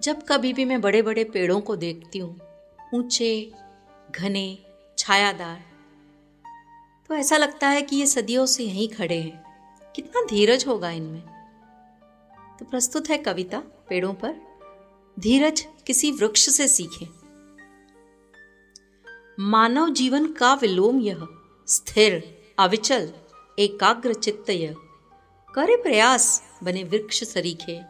जब कभी भी मैं बड़े बड़े पेड़ों को देखती हूँ, ऊँचे, घने, छायादार तो ऐसा लगता है कि ये सदियों से यहीं खड़े हैं। कितना धीरज होगा इनमें। तो प्रस्तुत है कविता, पेड़ों पर। धीरज किसी वृक्ष से सीखे। मानव जीवन का विलोम यह, स्थिर, अविचल, एकाग्र चित्त यह। करे प्रयास, बने वृक्ष सरीखे।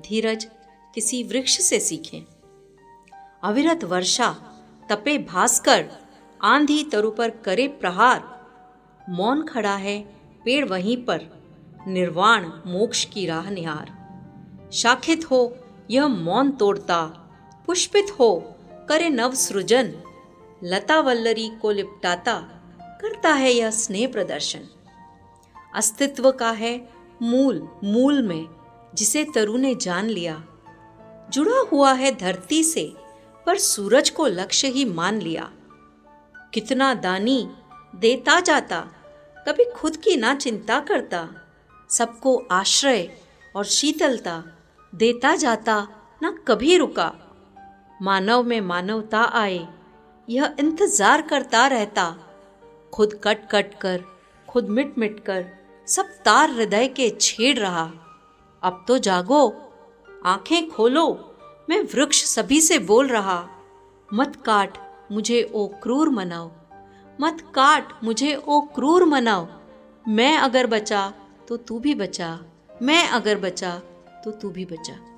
धीरज किसी वृक्ष से सीखे। अविरत वर्षा, तपे भास्कर, आंधी तरु पर करे प्रहार। मौन खड़ा है पेड़ वहीं पर, निर्वाण मोक्ष की राह निहार। शाखित हो यह मौन तोड़ता, पुष्पित हो करे नव सृजन। लता वल्लरी को लिपटाता, करता है यह स्नेह प्रदर्शन। अस्तित्व का है मूल मूल में, जिसे तरु ने जान लिया। जुड़ा हुआ है धरती से, पर सूरज को लक्ष्य ही मान लिया। कितना दानी देता जाता, कभी खुद की ना चिंता करता, सबको आश्रय और शीतलता देता जाता, ना कभी रुका। मानव में मानवता आए, यह इंतज़ार करता रहता। खुद कट कट कर, खुद मिट मिट कर, सब तार हृदय के छेड़ रहा। अब तो जागो आँखें खोलो। मैं वृक्ष सभी से बोल रहा, मत काट मुझे, ओ क्रूर मनाओ मत काट मुझे, ओ क्रूर मनाओ मैं अगर बचा तो तू भी बचा। मैं अगर बचा तो तू भी बचा।